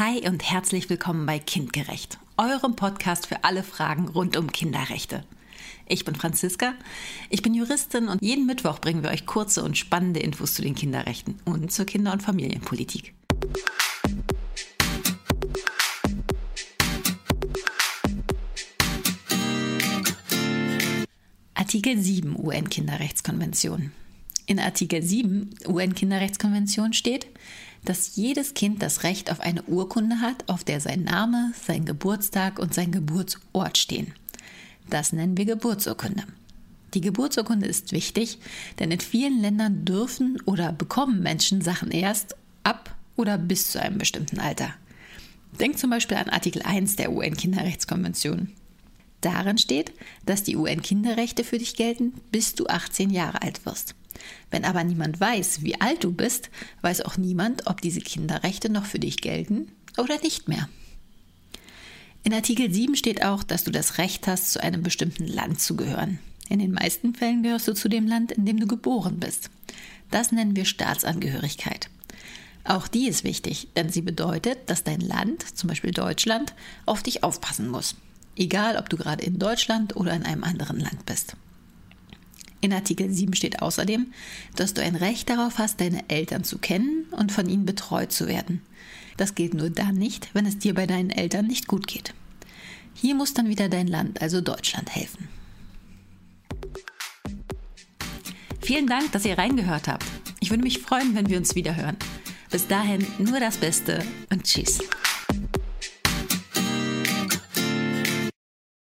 Hi und herzlich willkommen bei Kindgerecht, eurem Podcast für alle Fragen rund um Kinderrechte. Ich bin Franziska, ich bin Juristin und jeden Mittwoch bringen wir euch kurze und spannende Infos zu den Kinderrechten und zur Kinder- und Familienpolitik. Artikel 7 UN-Kinderrechtskonvention. In Artikel 7 UN-Kinderrechtskonvention steht, dass jedes Kind das Recht auf eine Urkunde hat, auf der sein Name, sein Geburtstag und sein Geburtsort stehen. Das nennen wir Geburtsurkunde. Die Geburtsurkunde ist wichtig, denn in vielen Ländern dürfen oder bekommen Menschen Sachen erst ab oder bis zu einem bestimmten Alter. Denk zum Beispiel an Artikel 1 der UN-Kinderrechtskonvention. Darin steht, dass die UN-Kinderrechte für dich gelten, bis du 18 Jahre alt wirst. Wenn aber niemand weiß, wie alt du bist, weiß auch niemand, ob diese Kinderrechte noch für dich gelten oder nicht mehr. In Artikel 7 steht auch, dass du das Recht hast, zu einem bestimmten Land zu gehören. In den meisten Fällen gehörst du zu dem Land, in dem du geboren bist. Das nennen wir Staatsangehörigkeit. Auch die ist wichtig, denn sie bedeutet, dass dein Land, zum Beispiel Deutschland, auf dich aufpassen muss. Egal, ob du gerade in Deutschland oder in einem anderen Land bist. In Artikel 7 steht außerdem, dass du ein Recht darauf hast, deine Eltern zu kennen und von ihnen betreut zu werden. Das gilt nur dann nicht, wenn es dir bei deinen Eltern nicht gut geht. Hier muss dann wieder dein Land, also Deutschland, helfen. Vielen Dank, dass ihr reingehört habt. Ich würde mich freuen, wenn wir uns wieder hören. Bis dahin nur das Beste und tschüss.